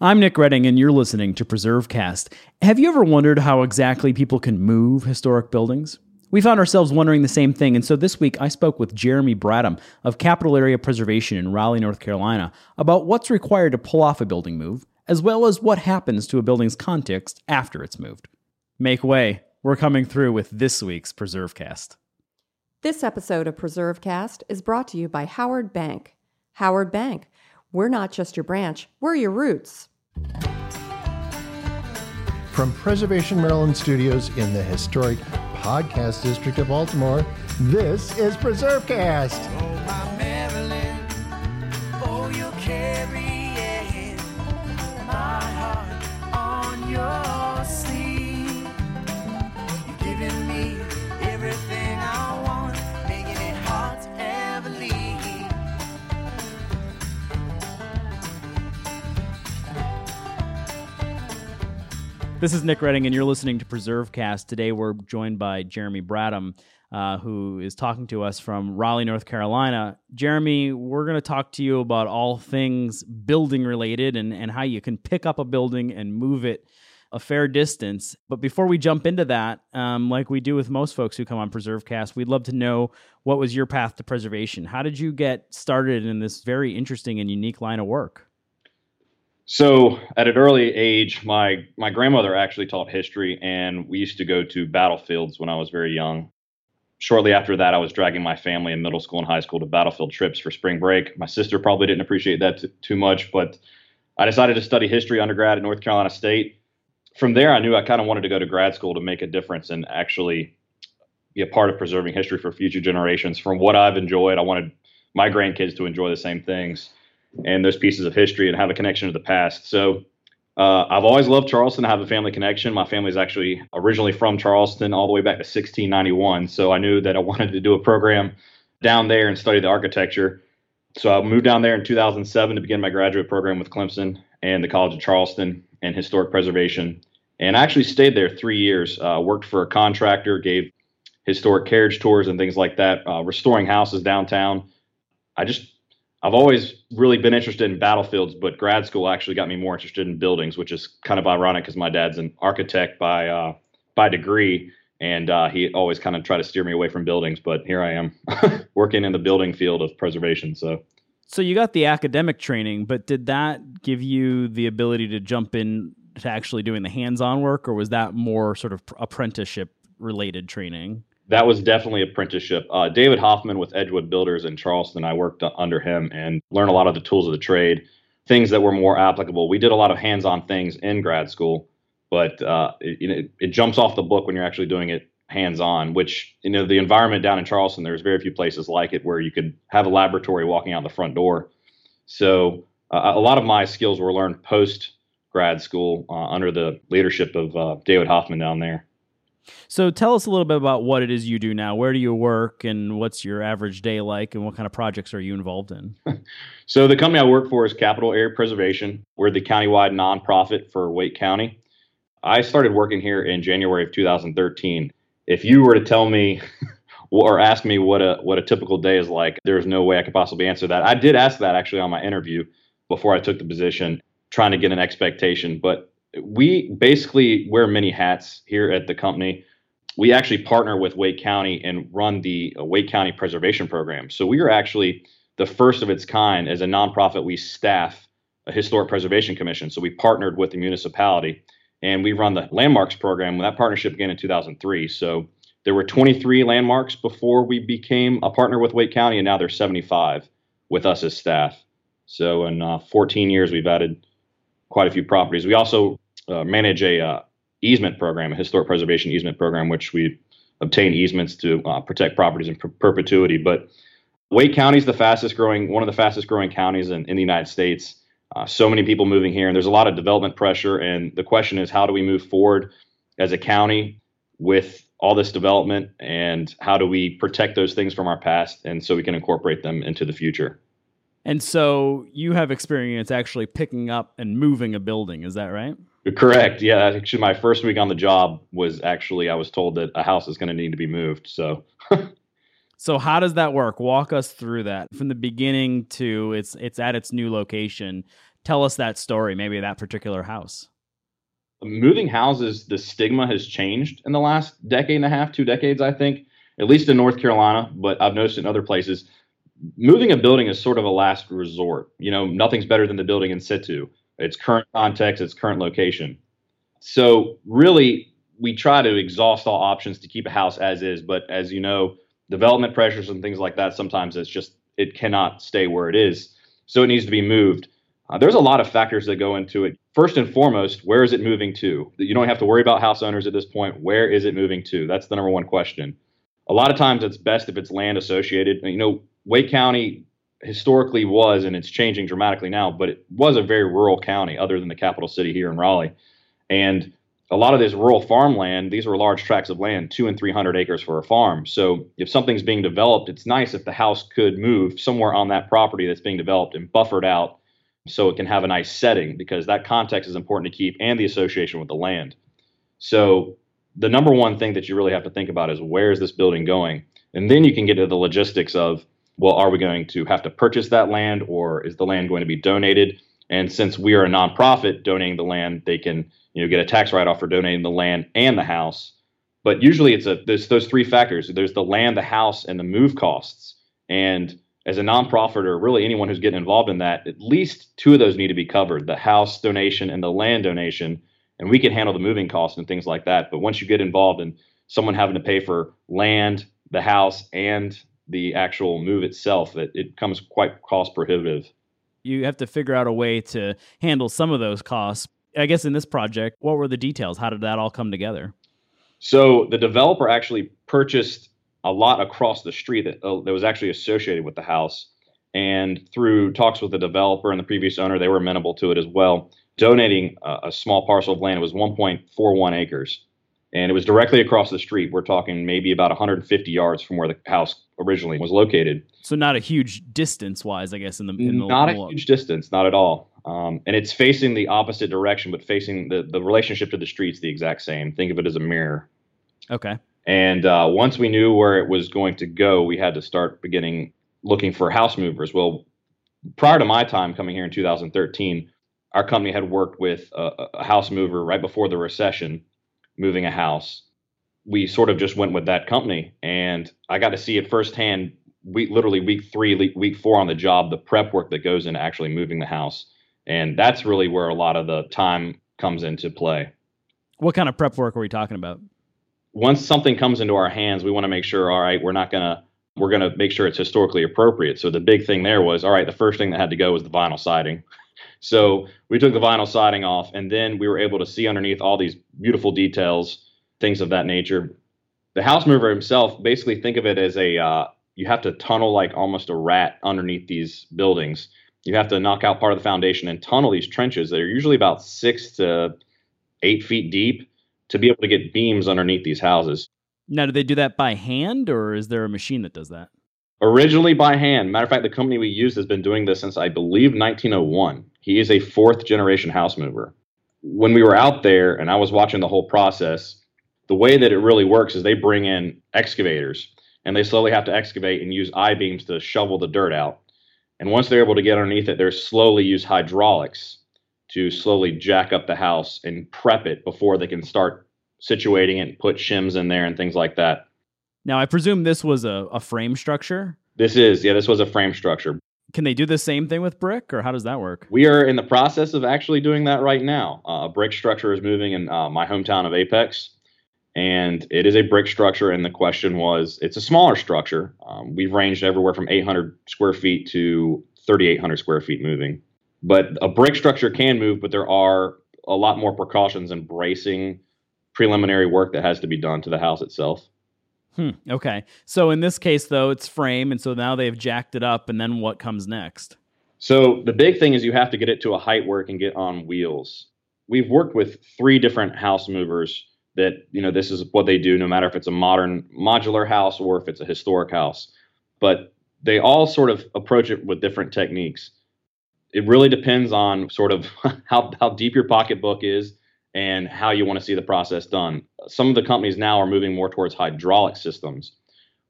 I'm Nick Redding, and you're listening to PreserveCast. Have you ever wondered how exactly people can move historic buildings? We found ourselves wondering the same thing, and so this week I spoke with Jeremy Bradham of Capital Area Preservation in Raleigh, North Carolina, about what's required to pull off a building move, as well as what happens to a building's context after it's moved. Make way. We're coming through with this week's PreserveCast. This episode of PreserveCast is brought to you by Howard Bank. Howard Bank. We're not just your branch, we're your roots. From Preservation Maryland Studios in the historic Podcast District of Baltimore, this is PreserveCast. Oh, my Maryland, oh, This is Nick Redding, and you're listening to PreserveCast. Today we're joined by Jeremy Bradham, uh, who is talking to us from Raleigh, North Carolina. Jeremy, we're going to talk to you about all things building related and, and how you can pick up a building and move it a fair distance. But before we jump into that, um, like we do with most folks who come on PreserveCast, we'd love to know what was your path to preservation? How did you get started in this very interesting and unique line of work? So at an early age, my my grandmother actually taught history, and we used to go to battlefields when I was very young. Shortly after that, I was dragging my family in middle school and high school to battlefield trips for spring break. My sister probably didn't appreciate that t- too much, but I decided to study history undergrad at North Carolina State. From there, I knew I kind of wanted to go to grad school to make a difference and actually be a part of preserving history for future generations. From what I've enjoyed, I wanted my grandkids to enjoy the same things and those pieces of history and have a connection to the past. So uh, I've always loved Charleston. I have a family connection. My family is actually originally from Charleston, all the way back to 1691. So I knew that I wanted to do a program down there and study the architecture. So I moved down there in 2007 to begin my graduate program with Clemson and the College of Charleston and historic preservation. And I actually stayed there three years. Uh, worked for a contractor, gave historic carriage tours and things like that, uh, restoring houses downtown. I just I've always really been interested in battlefields, but grad school actually got me more interested in buildings, which is kind of ironic because my dad's an architect by uh, by degree, and uh, he always kind of tried to steer me away from buildings. But here I am, working in the building field of preservation. So, So you got the academic training, but did that give you the ability to jump in to actually doing the hands-on work, or was that more sort of apprenticeship related training? That was definitely apprenticeship. Uh, David Hoffman with Edgewood Builders in Charleston, I worked under him and learned a lot of the tools of the trade, things that were more applicable. We did a lot of hands-on things in grad school, but uh, it, it jumps off the book when you're actually doing it hands-on. Which you know, the environment down in Charleston, there's very few places like it where you could have a laboratory walking out the front door. So uh, a lot of my skills were learned post grad school uh, under the leadership of uh, David Hoffman down there. So tell us a little bit about what it is you do now. Where do you work, and what's your average day like, and what kind of projects are you involved in? So the company I work for is Capital Area Preservation. We're the countywide nonprofit for Wake County. I started working here in January of 2013. If you were to tell me or ask me what a what a typical day is like, there's no way I could possibly answer that. I did ask that actually on my interview before I took the position, trying to get an expectation, but we basically wear many hats here at the company. We actually partner with Wake County and run the uh, Wake County Preservation Program. So we are actually the first of its kind as a nonprofit. We staff a historic preservation commission. So we partnered with the municipality and we run the landmarks program. That partnership began in 2003. So there were 23 landmarks before we became a partner with Wake County, and now there's 75 with us as staff. So in uh, 14 years, we've added quite a few properties. We also uh, manage a uh, easement program, a historic preservation easement program, which we obtain easements to uh, protect properties in per- perpetuity. But Wake County is the fastest growing, one of the fastest growing counties in, in the United States. Uh, so many people moving here, and there's a lot of development pressure. And the question is, how do we move forward as a county with all this development, and how do we protect those things from our past, and so we can incorporate them into the future? And so you have experience actually picking up and moving a building. Is that right? Correct. Yeah, actually, my first week on the job was actually I was told that a house is going to need to be moved. So, So how does that work? Walk us through that from the beginning to it's it's at its new location. tell us that story, maybe that particular house. Moving houses, the stigma has changed in the last decade and a half, two decades, I think, at least in North Carolina, but I've noticed in other places. Moving a building is sort of a last resort. You know, nothing's better than the building in situ, its current context, its current location. So, really, we try to exhaust all options to keep a house as is. But as you know, development pressures and things like that, sometimes it's just, it cannot stay where it is. So, it needs to be moved. Uh, there's a lot of factors that go into it. First and foremost, where is it moving to? You don't have to worry about house owners at this point. Where is it moving to? That's the number one question. A lot of times it's best if it's land associated. You know, Wake County historically was, and it's changing dramatically now, but it was a very rural county other than the capital city here in Raleigh. And a lot of this rural farmland, these were large tracts of land, two and 300 acres for a farm. So if something's being developed, it's nice if the house could move somewhere on that property that's being developed and buffered out so it can have a nice setting because that context is important to keep and the association with the land. So the number one thing that you really have to think about is where is this building going? And then you can get to the logistics of, well, are we going to have to purchase that land or is the land going to be donated? And since we are a nonprofit donating the land, they can, you know, get a tax write-off for donating the land and the house. But usually it's a there's those three factors. There's the land, the house, and the move costs. And as a nonprofit or really anyone who's getting involved in that, at least two of those need to be covered the house donation and the land donation. And we can handle the moving costs and things like that. But once you get involved in someone having to pay for land, the house, and the actual move itself, that it comes quite cost prohibitive. You have to figure out a way to handle some of those costs. I guess in this project, what were the details? How did that all come together? So the developer actually purchased a lot across the street that, uh, that was actually associated with the house. And through talks with the developer and the previous owner, they were amenable to it as well, donating a, a small parcel of land. It was 1.41 acres. And it was directly across the street. We're talking maybe about 150 yards from where the house originally was located. So not a huge distance wise, I guess. In the, in the not a huge distance, not at all. Um, and it's facing the opposite direction, but facing the the relationship to the streets the exact same. Think of it as a mirror. Okay. And uh, once we knew where it was going to go, we had to start beginning looking for house movers. Well, prior to my time coming here in 2013, our company had worked with a, a house mover right before the recession, moving a house. We sort of just went with that company, and I got to see it firsthand. Week, literally week three, week four on the job, the prep work that goes into actually moving the house, and that's really where a lot of the time comes into play. What kind of prep work are we talking about? once something comes into our hands, we want to make sure, all right, we're not going to we're going to make sure it's historically appropriate. So the big thing there was, all right, the first thing that had to go was the vinyl siding. So we took the vinyl siding off, and then we were able to see underneath all these beautiful details, things of that nature. The house mover himself, basically think of it as a uh, you have to tunnel like almost a rat underneath these buildings. You have to knock out part of the foundation and tunnel these trenches that are usually about six to eight feet deep to be able to get beams underneath these houses. Now, do they do that by hand or is there a machine that does that? Originally by hand. Matter of fact, the company we use has been doing this since I believe 1901. He is a fourth generation house mover. When we were out there and I was watching the whole process, the way that it really works is they bring in excavators and they slowly have to excavate and use I beams to shovel the dirt out. And once they're able to get underneath it, they're slowly use hydraulics to slowly jack up the house and prep it before they can start situating it and put shims in there and things like that. Now, I presume this was a, a frame structure. This is, yeah, this was a frame structure. Can they do the same thing with brick, or how does that work? We are in the process of actually doing that right now. Uh, a brick structure is moving in uh, my hometown of Apex, and it is a brick structure. And the question was, it's a smaller structure. Um, we've ranged everywhere from 800 square feet to 3,800 square feet moving. But a brick structure can move, but there are a lot more precautions and bracing preliminary work that has to be done to the house itself. Hmm, okay. So in this case, though, it's frame, and so now they've jacked it up, and then what comes next? So the big thing is you have to get it to a height where it can get on wheels. We've worked with three different house movers that, you know, this is what they do, no matter if it's a modern modular house or if it's a historic house. But they all sort of approach it with different techniques it really depends on sort of how, how deep your pocketbook is and how you want to see the process done. Some of the companies now are moving more towards hydraulic systems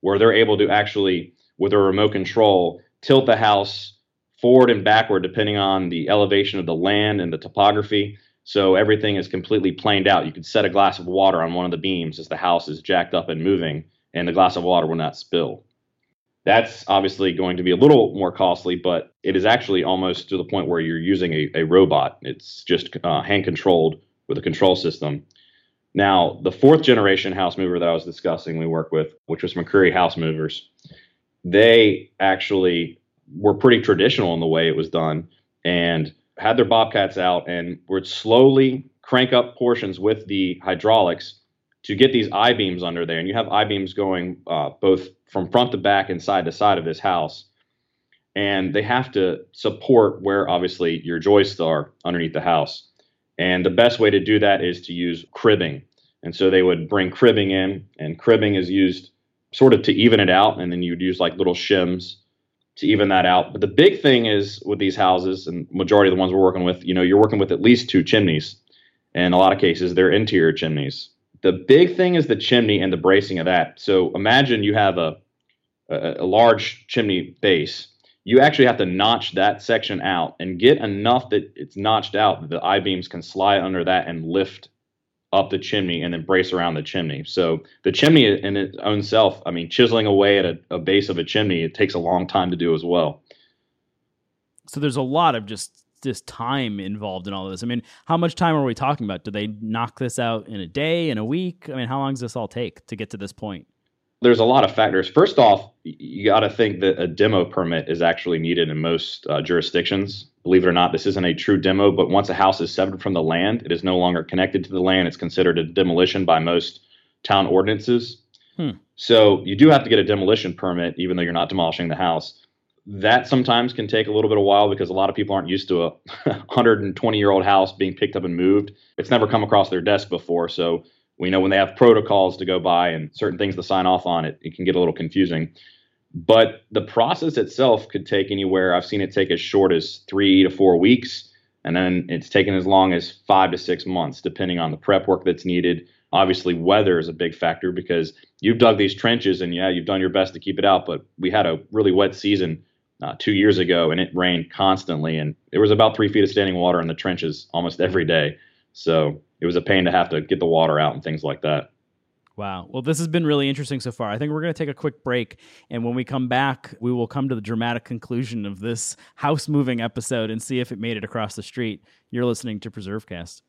where they're able to actually, with a remote control, tilt the house forward and backward depending on the elevation of the land and the topography. So everything is completely planed out. You could set a glass of water on one of the beams as the house is jacked up and moving, and the glass of water will not spill. That's obviously going to be a little more costly, but it is actually almost to the point where you're using a, a robot. It's just uh, hand controlled with a control system. Now, the fourth generation house mover that I was discussing, we work with, which was McCreary House Movers, they actually were pretty traditional in the way it was done and had their bobcats out and would slowly crank up portions with the hydraulics to get these I beams under there. And you have I beams going uh, both from front to back and side to side of this house. And they have to support where obviously your joists are underneath the house. And the best way to do that is to use cribbing. And so they would bring cribbing in, and cribbing is used sort of to even it out. And then you'd use like little shims to even that out. But the big thing is with these houses, and majority of the ones we're working with, you know, you're working with at least two chimneys. In a lot of cases, they're interior chimneys. The big thing is the chimney and the bracing of that. So imagine you have a, a, a large chimney base. You actually have to notch that section out and get enough that it's notched out that the I beams can slide under that and lift up the chimney and then brace around the chimney. So the chimney in its own self, I mean, chiseling away at a, a base of a chimney, it takes a long time to do as well. So there's a lot of just this time involved in all of this. I mean, how much time are we talking about? Do they knock this out in a day, in a week? I mean, how long does this all take to get to this point? There's a lot of factors. First off, you got to think that a demo permit is actually needed in most uh, jurisdictions. Believe it or not, this isn't a true demo, but once a house is severed from the land, it is no longer connected to the land. It's considered a demolition by most town ordinances. Hmm. So you do have to get a demolition permit, even though you're not demolishing the house. That sometimes can take a little bit of while because a lot of people aren't used to a 120 year old house being picked up and moved. It's never come across their desk before. So we know when they have protocols to go by and certain things to sign off on it, it can get a little confusing. But the process itself could take anywhere. I've seen it take as short as three to four weeks, and then it's taken as long as five to six months, depending on the prep work that's needed. Obviously, weather is a big factor because you've dug these trenches and yeah, you've done your best to keep it out. But we had a really wet season uh, two years ago and it rained constantly, and there was about three feet of standing water in the trenches almost every day. So it was a pain to have to get the water out and things like that. Wow. Well, this has been really interesting so far. I think we're going to take a quick break. And when we come back, we will come to the dramatic conclusion of this house moving episode and see if it made it across the street. You're listening to PreserveCast.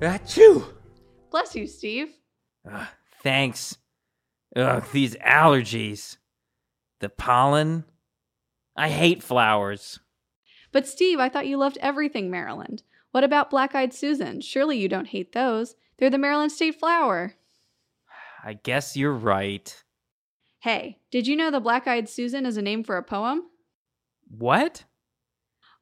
Achoo! Bless you, Steve. Ugh, thanks. Ugh, these allergies. The pollen. I hate flowers. But Steve, I thought you loved everything Maryland. What about Black Eyed Susan? Surely you don't hate those. They're the Maryland state flower. I guess you're right. Hey, did you know the Black Eyed Susan is a name for a poem? What?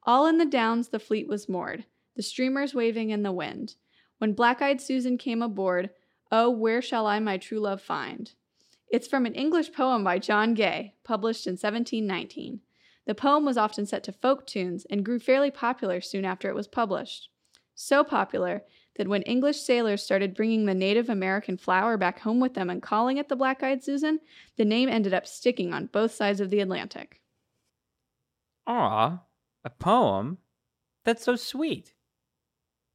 All in the downs the fleet was moored, the streamers waving in the wind. When Black Eyed Susan came aboard, oh, where shall I my true love find? It's from an English poem by John Gay, published in 1719. The poem was often set to folk tunes and grew fairly popular soon after it was published. So popular that when English sailors started bringing the Native American flower back home with them and calling it the Black Eyed Susan, the name ended up sticking on both sides of the Atlantic. Aw, a poem? That's so sweet.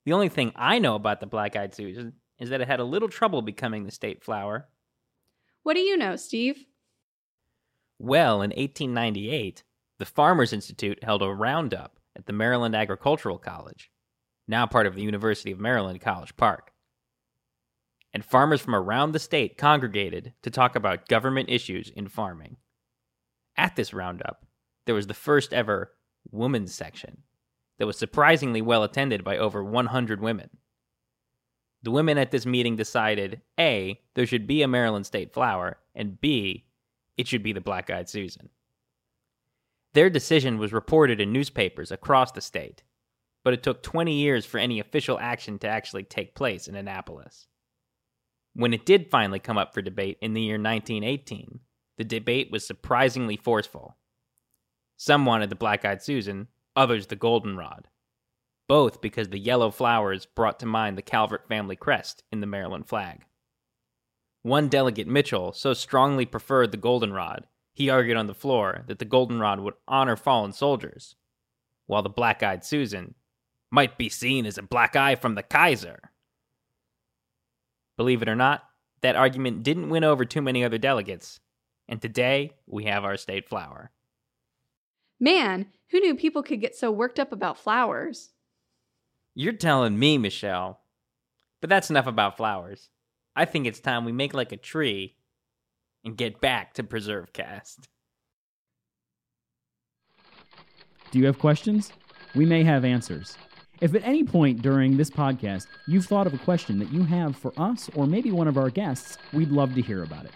The only thing I know about the Black Eyed Susan is that it had a little trouble becoming the state flower. What do you know, Steve? Well, in 1898, the Farmers Institute held a roundup at the Maryland Agricultural College, now part of the University of Maryland College Park. And farmers from around the state congregated to talk about government issues in farming. At this roundup, there was the first ever women's section that was surprisingly well attended by over 100 women. The women at this meeting decided A, there should be a Maryland state flower, and B, it should be the Black Eyed Susan. Their decision was reported in newspapers across the state, but it took 20 years for any official action to actually take place in Annapolis. When it did finally come up for debate in the year 1918, the debate was surprisingly forceful. Some wanted the Black Eyed Susan, others the Goldenrod. both because the yellow flowers brought to mind the Calvert family crest in the Maryland flag. One delegate, Mitchell, so strongly preferred the goldenrod, he argued on the floor that the goldenrod would honor fallen soldiers, while the black eyed Susan might be seen as a black eye from the Kaiser. Believe it or not, that argument didn't win over too many other delegates, and today we have our state flower. Man, who knew people could get so worked up about flowers? You're telling me, Michelle. But that's enough about flowers. I think it's time we make like a tree and get back to PreserveCast. Do you have questions? We may have answers. If at any point during this podcast you've thought of a question that you have for us or maybe one of our guests, we'd love to hear about it.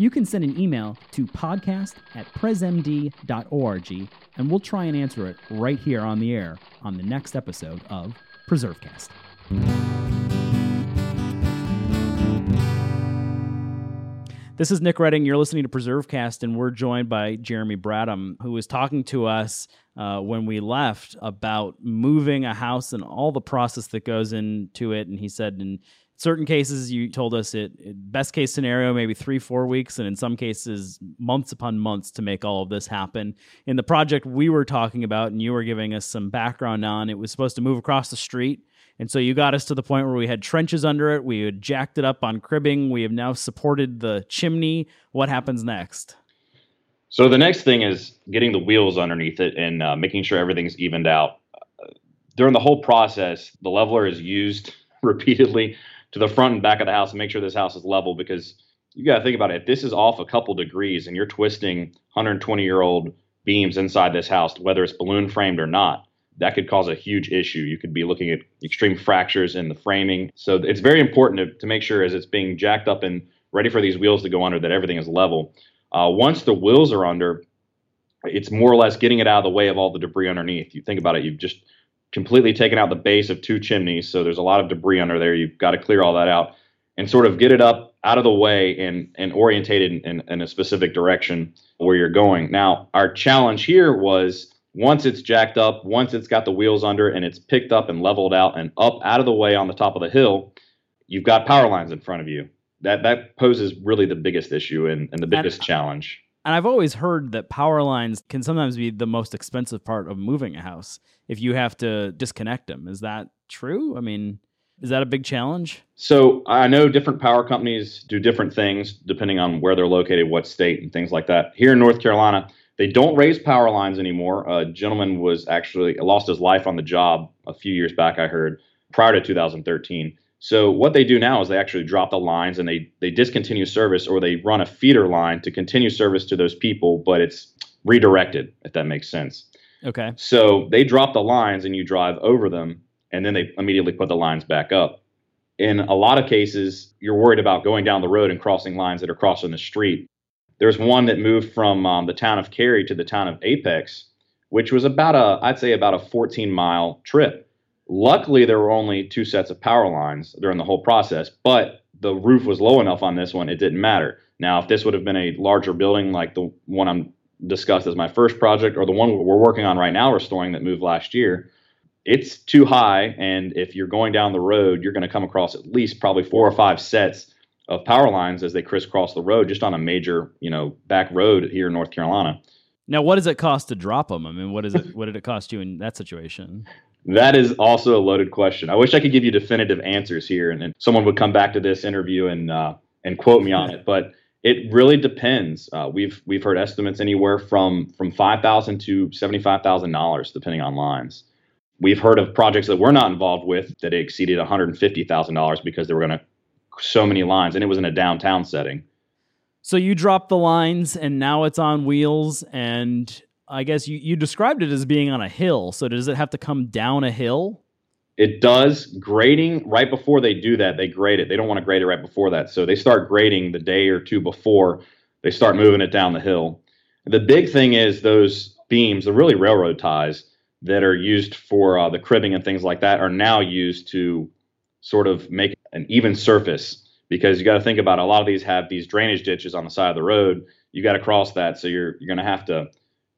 You can send an email to podcast at presmd.org and we'll try and answer it right here on the air on the next episode of PreserveCast. This is Nick Redding. You're listening to PreserveCast, and we're joined by Jeremy Bradham, who was talking to us uh, when we left about moving a house and all the process that goes into it. And he said, in certain cases, you told us it, best case scenario, maybe three, four weeks, and in some cases, months upon months to make all of this happen. In the project we were talking about, and you were giving us some background on, it was supposed to move across the street and so you got us to the point where we had trenches under it. We had jacked it up on cribbing. We have now supported the chimney. What happens next? So the next thing is getting the wheels underneath it and uh, making sure everything's evened out. During the whole process, the leveler is used repeatedly to the front and back of the house and make sure this house is level because you got to think about it. If this is off a couple degrees and you're twisting 120 year old beams inside this house, whether it's balloon framed or not, that could cause a huge issue. You could be looking at extreme fractures in the framing. So it's very important to, to make sure as it's being jacked up and ready for these wheels to go under that everything is level. Uh, once the wheels are under, it's more or less getting it out of the way of all the debris underneath. You think about it, you've just completely taken out the base of two chimneys, so there's a lot of debris under there. You've got to clear all that out and sort of get it up out of the way and and orientated in, in, in a specific direction where you're going. Now, our challenge here was once it's jacked up, once it's got the wheels under and it's picked up and leveled out and up out of the way on the top of the hill, you've got power lines in front of you. That that poses really the biggest issue and, and the biggest And- challenge. And I've always heard that power lines can sometimes be the most expensive part of moving a house if you have to disconnect them. Is that true? I mean, is that a big challenge? So I know different power companies do different things depending on where they're located, what state, and things like that. Here in North Carolina, they don't raise power lines anymore. A gentleman was actually lost his life on the job a few years back. I heard prior to 2013. So what they do now is they actually drop the lines and they they discontinue service or they run a feeder line to continue service to those people, but it's redirected if that makes sense. Okay. So they drop the lines and you drive over them, and then they immediately put the lines back up. In a lot of cases, you're worried about going down the road and crossing lines that are crossing the street. There's one that moved from um, the town of Cary to the town of Apex, which was about a, I'd say about a 14 mile trip. Luckily, there were only two sets of power lines during the whole process, but the roof was low enough on this one, it didn't matter. Now, if this would have been a larger building like the one I'm discussed as my first project or the one we're working on right now restoring that moved last year, it's too high. And if you're going down the road, you're going to come across at least probably four or five sets of power lines as they crisscross the road just on a major, you know, back road here in North Carolina. Now, what does it cost to drop them? I mean, what is it? what did it cost you in that situation? That is also a loaded question. I wish I could give you definitive answers here, and then someone would come back to this interview and uh, and quote me on it. But it really depends. Uh, we've we've heard estimates anywhere from from five thousand to seventy five thousand dollars, depending on lines. We've heard of projects that we're not involved with that exceeded one hundred fifty thousand dollars because they were going to so many lines, and it was in a downtown setting. So you dropped the lines, and now it's on wheels. And I guess you, you described it as being on a hill. So does it have to come down a hill? It does grading right before they do that. They grade it. They don't want to grade it right before that. So they start grading the day or two before they start moving it down the hill. The big thing is those beams, the really railroad ties that are used for uh, the cribbing and things like that, are now used to sort of make an even surface because you got to think about it, a lot of these have these drainage ditches on the side of the road. You got to cross that, so you're you're going to have to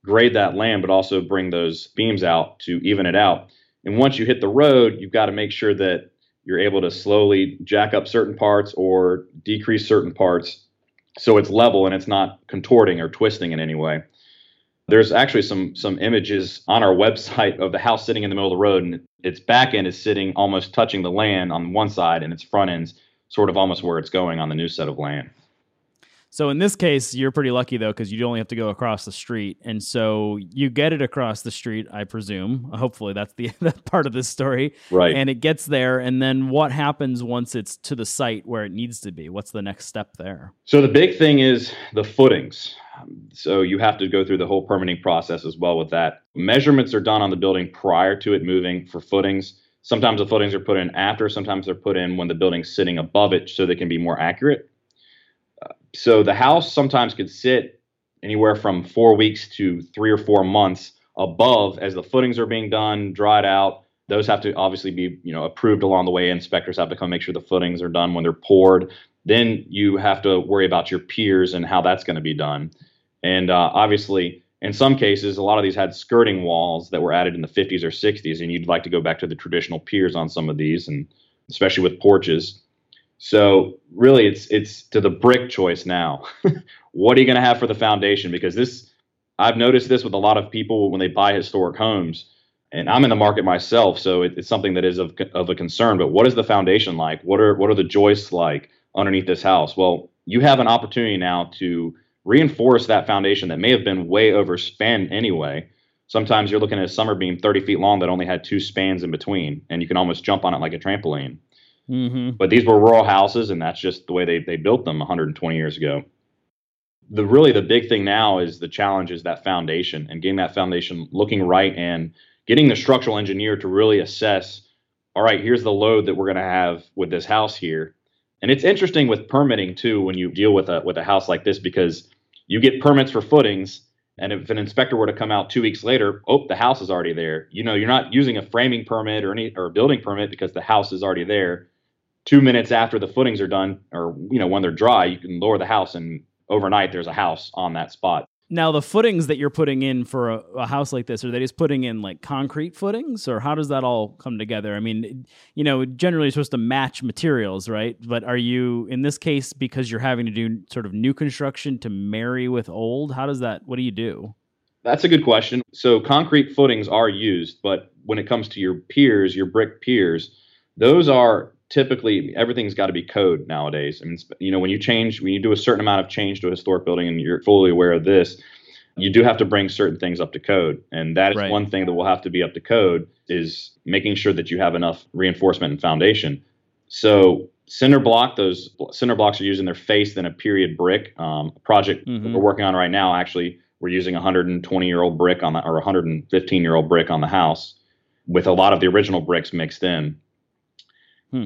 grade that land, but also bring those beams out to even it out. And once you hit the road, you've got to make sure that you're able to slowly jack up certain parts or decrease certain parts so it's level and it's not contorting or twisting in any way. There's actually some some images on our website of the house sitting in the middle of the road, and its back end is sitting almost touching the land on one side, and its front end's sort of almost where it's going on the new set of land. So in this case, you're pretty lucky though, because you only have to go across the street, and so you get it across the street. I presume. Hopefully, that's the that part of this story. Right. And it gets there, and then what happens once it's to the site where it needs to be? What's the next step there? So the big thing is the footings. So you have to go through the whole permitting process as well with that. Measurements are done on the building prior to it moving for footings. Sometimes the footings are put in after, sometimes they're put in when the building's sitting above it so they can be more accurate. So the house sometimes could sit anywhere from four weeks to three or four months above as the footings are being done, dried out. Those have to obviously be, you know, approved along the way. Inspectors have to come make sure the footings are done when they're poured. Then you have to worry about your piers and how that's going to be done. And uh, obviously, in some cases, a lot of these had skirting walls that were added in the 50s or 60s, and you'd like to go back to the traditional piers on some of these, and especially with porches. So really, it's it's to the brick choice now. what are you going to have for the foundation? Because this, I've noticed this with a lot of people when they buy historic homes, and I'm in the market myself, so it, it's something that is of of a concern. But what is the foundation like? What are what are the joists like underneath this house? Well, you have an opportunity now to reinforce that foundation that may have been way overspanned anyway. Sometimes you're looking at a summer beam 30 feet long that only had two spans in between, and you can almost jump on it like a trampoline. Mm-hmm. But these were rural houses, and that's just the way they, they built them 120 years ago. The really the big thing now is the challenge is that foundation and getting that foundation looking right and getting the structural engineer to really assess. All right, here's the load that we're going to have with this house here, and it's interesting with permitting too when you deal with a with a house like this because you get permits for footings and if an inspector were to come out two weeks later, oh, the house is already there. You know, you're not using a framing permit or any or a building permit because the house is already there. Two minutes after the footings are done, or you know, when they're dry, you can lower the house, and overnight there's a house on that spot. Now, the footings that you're putting in for a, a, house like this, are they just putting in like concrete footings, or how does that all come together? I mean, you know, generally you're supposed to match materials, right? But are you in this case because you're having to do sort of new construction to marry with old? How does that? What do you do? That's a good question. So concrete footings are used, but when it comes to your piers, your brick piers, those are typically everything's got to be code nowadays. I mean, you know, when you change, when you do a certain amount of change to a historic building, and you're fully aware of this, you do have to bring certain things up to code, and that is Right. one thing that will have to be up to code is making sure that you have enough reinforcement and foundation. So cinder block, those cinder blocks are using their face than a period brick. Um, project that Mhm. we're working on right now, actually, we're using a 120 year old brick on the, or 115 year old brick on the house, with a lot of the original bricks mixed in. Hmm.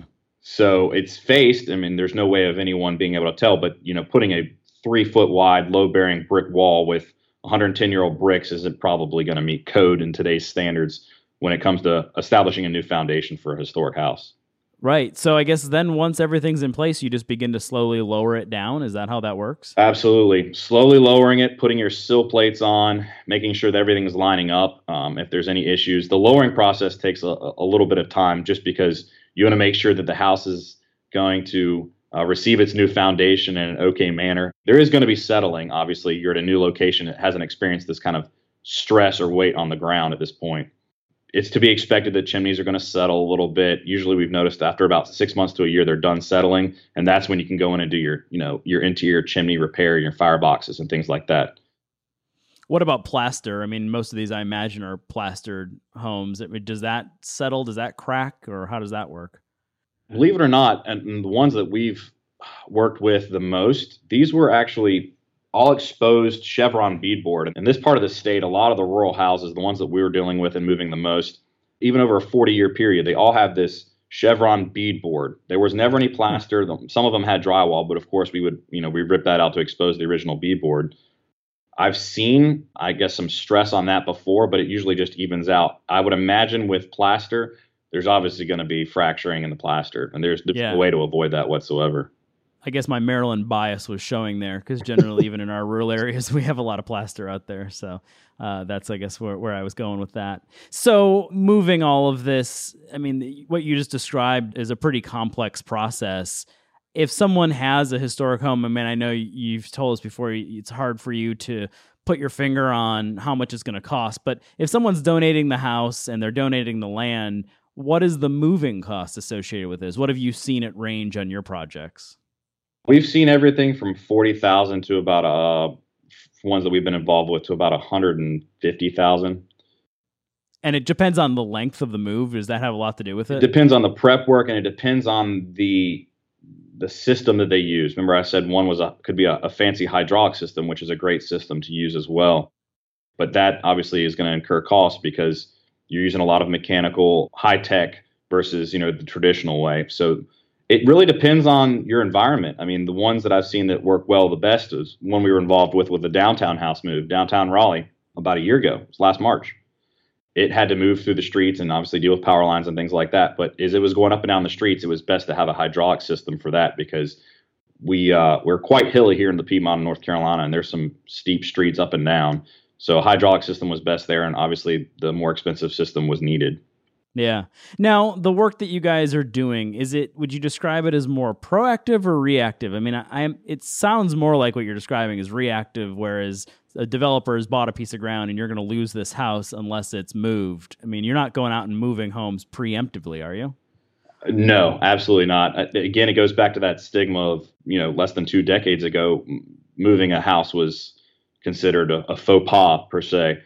So it's faced. I mean, there's no way of anyone being able to tell, but you know, putting a three foot wide, load bearing brick wall with 110 year old bricks isn't probably going to meet code in today's standards when it comes to establishing a new foundation for a historic house. Right. So I guess then once everything's in place, you just begin to slowly lower it down. Is that how that works? Absolutely. Slowly lowering it, putting your sill plates on, making sure that everything is lining up. Um, if there's any issues, the lowering process takes a, a little bit of time just because you want to make sure that the house is going to uh, receive its new foundation in an okay manner. There is going to be settling. Obviously, you're at a new location. It hasn't experienced this kind of stress or weight on the ground at this point. It's to be expected that chimneys are going to settle a little bit. Usually, we've noticed after about six months to a year, they're done settling, and that's when you can go in and do your, you know, your interior chimney repair, your fireboxes, and things like that. What about plaster? I mean, most of these I imagine are plastered homes. I mean, Does that settle? Does that crack, or how does that work? Believe it or not, and, the ones that we've worked with the most, these were actually all exposed chevron beadboard. In this part of the state, a lot of the rural houses, the ones that we were dealing with and moving the most, even over a 40 year period, they all have this chevron beadboard. There was never any plaster. The- Some of them had drywall, but of course we would, you know, we rip that out to expose the original beadboard. I've seen, I guess, some stress on that before, but it usually just evens out. I would imagine with plaster, there's obviously going to be fracturing in the plaster, and there's, there's Yeah. no way to avoid that whatsoever. I guess my Maryland bias was showing there because generally, even in our rural areas, we have a lot of plaster out there. So uh, that's, I guess, where, where I was going with that. So moving all of this, I mean, what you just described is a pretty complex process. If someone has a historic home, I mean, I know you've told us before, it's hard for you to put your finger on how much it's going to cost. But if someone's donating the house and they're donating the land, what is the moving cost associated with this? What have you seen it range on your projects? We've seen everything from 40,000 to about uh ones that we've been involved with to about 150,000. And it depends on the length of the move. Does that have a lot to do with it? It depends on the prep work and it depends on the the system that they use. Remember I said one was a could be a, a fancy hydraulic system, which is a great system to use as well. But that obviously is going to incur costs because you're using a lot of mechanical high tech versus, you know, the traditional way. So it really depends on your environment. I mean, the ones that I've seen that work well the best is one we were involved with with the downtown house move, downtown Raleigh, about a year ago. It was last March. It had to move through the streets and obviously deal with power lines and things like that. But as it was going up and down the streets, it was best to have a hydraulic system for that because we uh, we're quite hilly here in the Piedmont, North Carolina, and there's some steep streets up and down. So a hydraulic system was best there, and obviously the more expensive system was needed. Yeah. Now, the work that you guys are doing, is it would you describe it as more proactive or reactive? I mean, I, am it sounds more like what you're describing is reactive whereas a developer has bought a piece of ground and you're going to lose this house unless it's moved. I mean, you're not going out and moving homes preemptively, are you? No, absolutely not. Uh, again, it goes back to that stigma of, you know, less than 2 decades ago moving a house was considered a, a faux pas per se.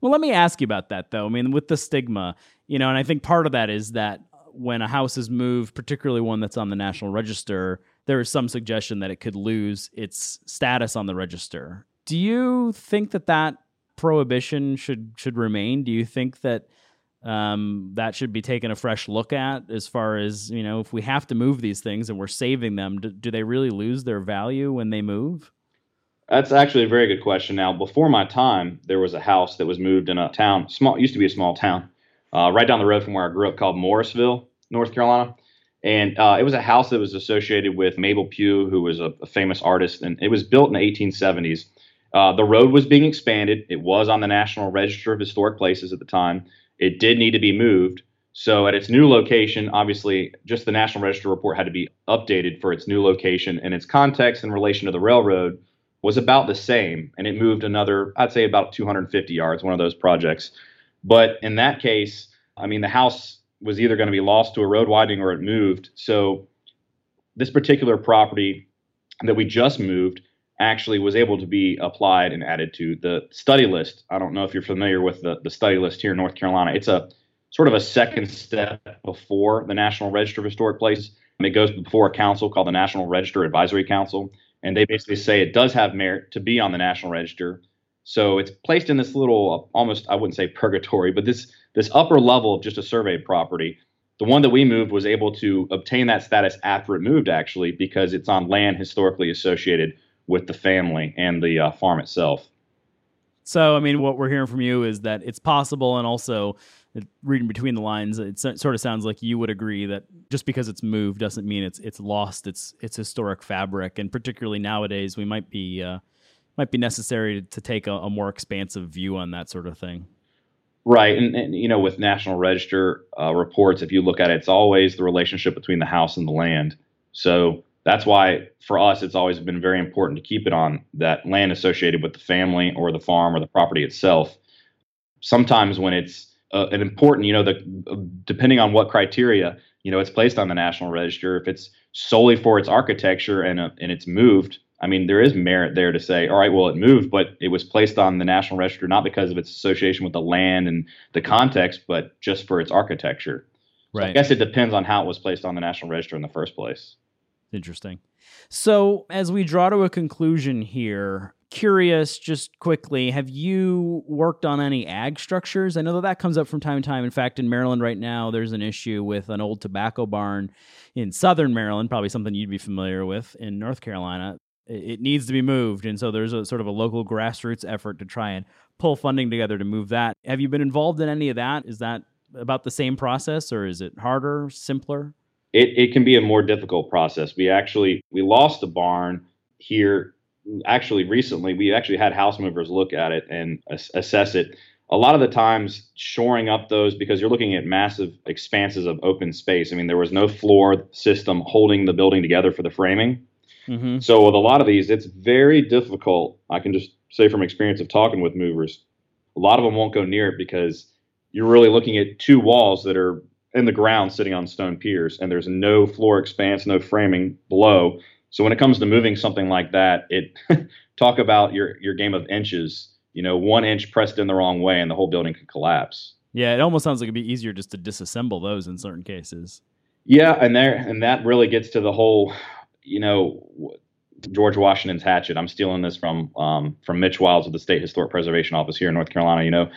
Well, let me ask you about that though. I mean, with the stigma, you know, and I think part of that is that when a house is moved, particularly one that's on the National Register, there is some suggestion that it could lose its status on the register. Do you think that that prohibition should should remain? Do you think that um, that should be taken a fresh look at as far as you know if we have to move these things and we're saving them, do, do they really lose their value when they move? That's actually a very good question. Now, before my time, there was a house that was moved in a town, small, used to be a small town, uh, right down the road from where I grew up called Morrisville, North Carolina. And uh, it was a house that was associated with Mabel Pugh, who was a, a famous artist, and it was built in the 1870s. Uh, the road was being expanded. It was on the National Register of Historic Places at the time. It did need to be moved. So, at its new location, obviously, just the National Register report had to be updated for its new location, and its context in relation to the railroad was about the same. And it moved another, I'd say, about 250 yards, one of those projects. But in that case, I mean, the house was either going to be lost to a road widening or it moved. So this particular property that we just moved actually was able to be applied and added to the study list. I don't know if you're familiar with the, the study list here in North Carolina. It's a sort of a second step before the National Register of Historic Places. Um, it goes before a council called the National Register Advisory Council. And they basically say it does have merit to be on the National Register so it's placed in this little, uh, almost I wouldn't say purgatory, but this this upper level of just a surveyed property. The one that we moved was able to obtain that status after it moved, actually, because it's on land historically associated with the family and the uh, farm itself. So, I mean, what we're hearing from you is that it's possible, and also reading between the lines, it sort of sounds like you would agree that just because it's moved doesn't mean it's it's lost its its historic fabric, and particularly nowadays, we might be uh, might be necessary to take a, a, more expansive view on that sort of thing. Right, and, and you know, with National Register uh, reports, if you look at it, it's always the relationship between the house and the land. So that's why for us, it's always been very important to keep it on that land associated with the family or the farm or the property itself. Sometimes when it's uh, an important, you know, the depending on what criteria, you know, it's placed on the National Register. If it's solely for its architecture and uh, and it's moved I mean, there is merit there to say, all right, well, it moved, but it was placed on the National Register not because of its association with the land and the context, but just for its architecture. Right. So I guess it depends on how it was placed on the National Register in the first place. Interesting. So, as we draw to a conclusion here, curious just quickly, have you worked on any ag structures? I know that that comes up from time to time. In fact, in Maryland right now, there's an issue with an old tobacco barn in southern Maryland, probably something you'd be familiar with in North Carolina it needs to be moved and so there's a sort of a local grassroots effort to try and pull funding together to move that have you been involved in any of that is that about the same process or is it harder simpler it, it can be a more difficult process. We actually we lost a barn here actually recently. We actually had house movers look at it and ass- assess it. A lot of the times, shoring up those because you're looking at massive expanses of open space. I mean, there was no floor system holding the building together for the framing. Mm-hmm. So with a lot of these, it's very difficult. I can just say from experience of talking with movers, a lot of them won't go near it because you're really looking at two walls that are in the ground sitting on stone piers and there's no floor expanse, no framing below. So when it comes to moving something like that, it talk about your your game of inches, you know, one inch pressed in the wrong way and the whole building could collapse. Yeah, it almost sounds like it'd be easier just to disassemble those in certain cases. Yeah, and there and that really gets to the whole, you know, George Washington's hatchet. I'm stealing this from um, from Mitch Wilds of the State Historic Preservation Office here in North Carolina. You know,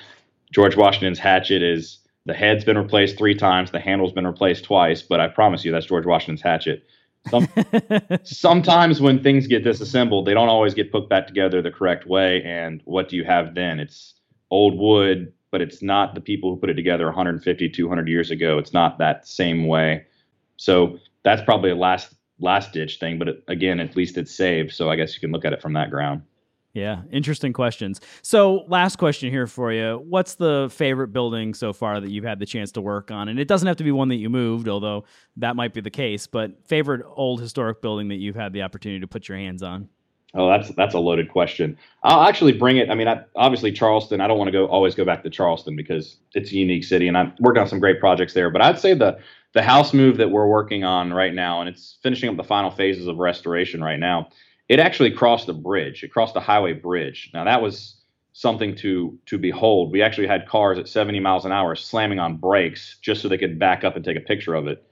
George Washington's hatchet is the head's been replaced three times, the handle's been replaced twice, but I promise you that's George Washington's hatchet. Some, sometimes when things get disassembled, they don't always get put back together the correct way. And what do you have then? It's old wood, but it's not the people who put it together 150, 200 years ago. It's not that same way. So that's probably a last last ditch thing. But it, again, at least it's saved. So I guess you can look at it from that ground. Yeah, interesting questions. So, last question here for you. What's the favorite building so far that you've had the chance to work on? And it doesn't have to be one that you moved, although that might be the case, but favorite old historic building that you've had the opportunity to put your hands on? Oh, that's that's a loaded question. I'll actually bring it. I mean, I, obviously Charleston. I don't want to go always go back to Charleston because it's a unique city, and I've worked on some great projects there. But I'd say the the house move that we're working on right now, and it's finishing up the final phases of restoration right now. It actually crossed a bridge. It crossed a highway bridge. Now that was something to to behold. We actually had cars at 70 miles an hour slamming on brakes just so they could back up and take a picture of it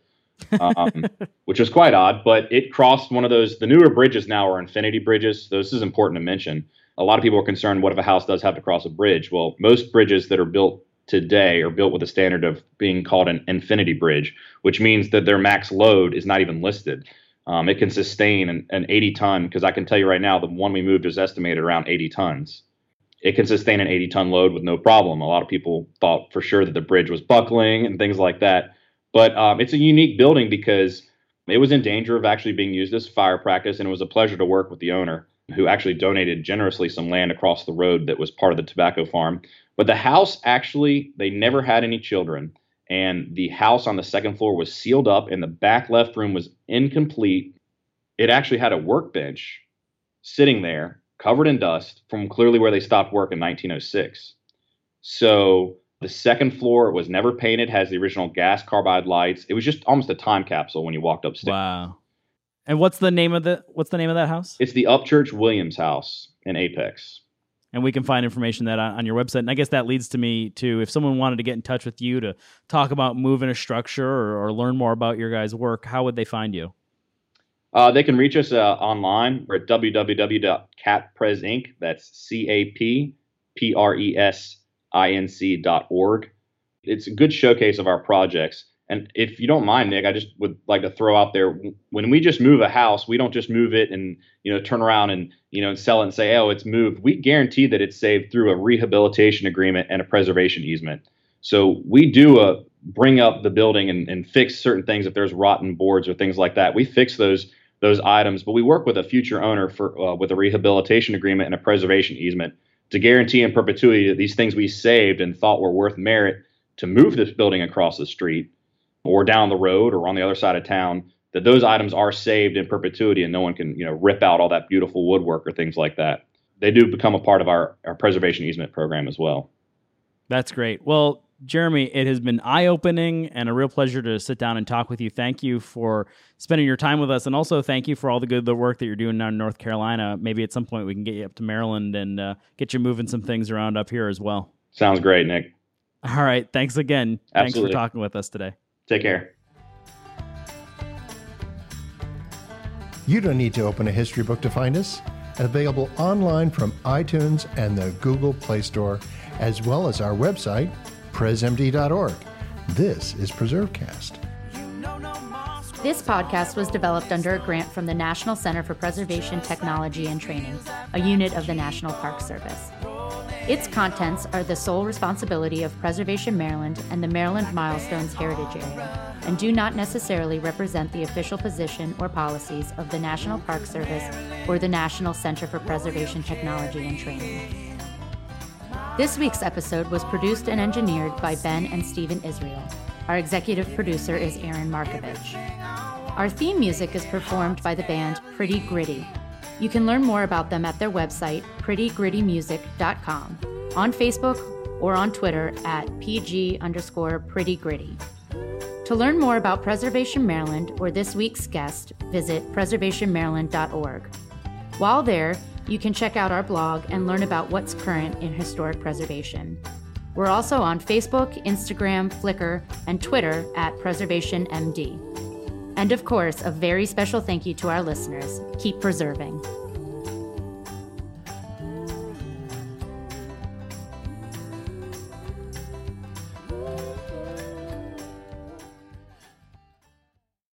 um, which was quite odd. But it crossed one of those. The newer bridges now are infinity bridges. So this is important to mention. A lot of people are concerned. What if a house does have to cross a bridge? Well, most bridges that are built today are built with a standard of being called an infinity bridge, which means that their max load is not even listed. Um, it can sustain an, an 80 ton, because I can tell you right now, the one we moved is estimated around 80 tons. It can sustain an 80 ton load with no problem. A lot of people thought for sure that the bridge was buckling and things like that. But um, it's a unique building because it was in danger of actually being used as fire practice, and it was a pleasure to work with the owner who actually donated generously some land across the road that was part of the tobacco farm. But the house actually, they never had any children, and the house on the second floor was sealed up, and the back left room was incomplete. It actually had a workbench sitting there covered in dust from clearly where they stopped work in 1906. So the second floor was never painted, has the original gas carbide lights. It was just almost a time capsule when you walked upstairs. Wow. And what's the name of the what's the name of that house? It's the Upchurch Williams House in Apex. And we can find information that on, on your website. And I guess that leads to me to if someone wanted to get in touch with you to talk about moving a structure or, or learn more about your guys' work, how would they find you? Uh, they can reach us uh, online. We're at www.cappresinc. That's C A P P R E S I N C dot org. It's a good showcase of our projects. And if you don't mind, Nick, I just would like to throw out there when we just move a house, we don't just move it and you know turn around and you know and sell it and say, oh, it's moved. We guarantee that it's saved through a rehabilitation agreement and a preservation easement. So we do a bring up the building and, and fix certain things if there's rotten boards or things like that. We fix those those items, but we work with a future owner for uh, with a rehabilitation agreement and a preservation easement to guarantee in perpetuity that these things we saved and thought were worth merit to move this building across the street or down the road or on the other side of town that those items are saved in perpetuity and no one can you know rip out all that beautiful woodwork or things like that they do become a part of our, our preservation easement program as well That's great. Well, Jeremy, it has been eye opening and a real pleasure to sit down and talk with you. Thank you for spending your time with us. And also, thank you for all the good the work that you're doing down in North Carolina. Maybe at some point we can get you up to Maryland and uh, get you moving some things around up here as well. sounds great nick All right. Thanks again. Thanks Absolutely. for talking with us today. Take care You don't need to open a history book to find us. Available online from iTunes and the Google Play Store, as well as our website, presmd.org. This is PreserveCast. This podcast was developed under a grant from the National Center for Preservation Technology and Training, a unit of the National Park Service. Its contents are the sole responsibility of Preservation Maryland and the Maryland Milestones Heritage Area, and do not necessarily represent the official position or policies of the National Park Service or the National Center for Preservation Technology and Training. This week's episode was produced and engineered by Ben and Stephen Israel. Our executive producer is Aaron Marcavitch. Our theme music is performed by the band Pretty Gritty. You can learn more about them at their website, prettygrittymusic.com, on Facebook or on Twitter at PG underscore Pretty Gritty. To learn more about Preservation Maryland or this week's guest, visit preservationmaryland.org. While there, you can check out our blog and learn about what's current in historic preservation. We're also on Facebook, Instagram, Flickr, and Twitter at PreservationMD. And of course, a very special thank you to our listeners. Keep preserving.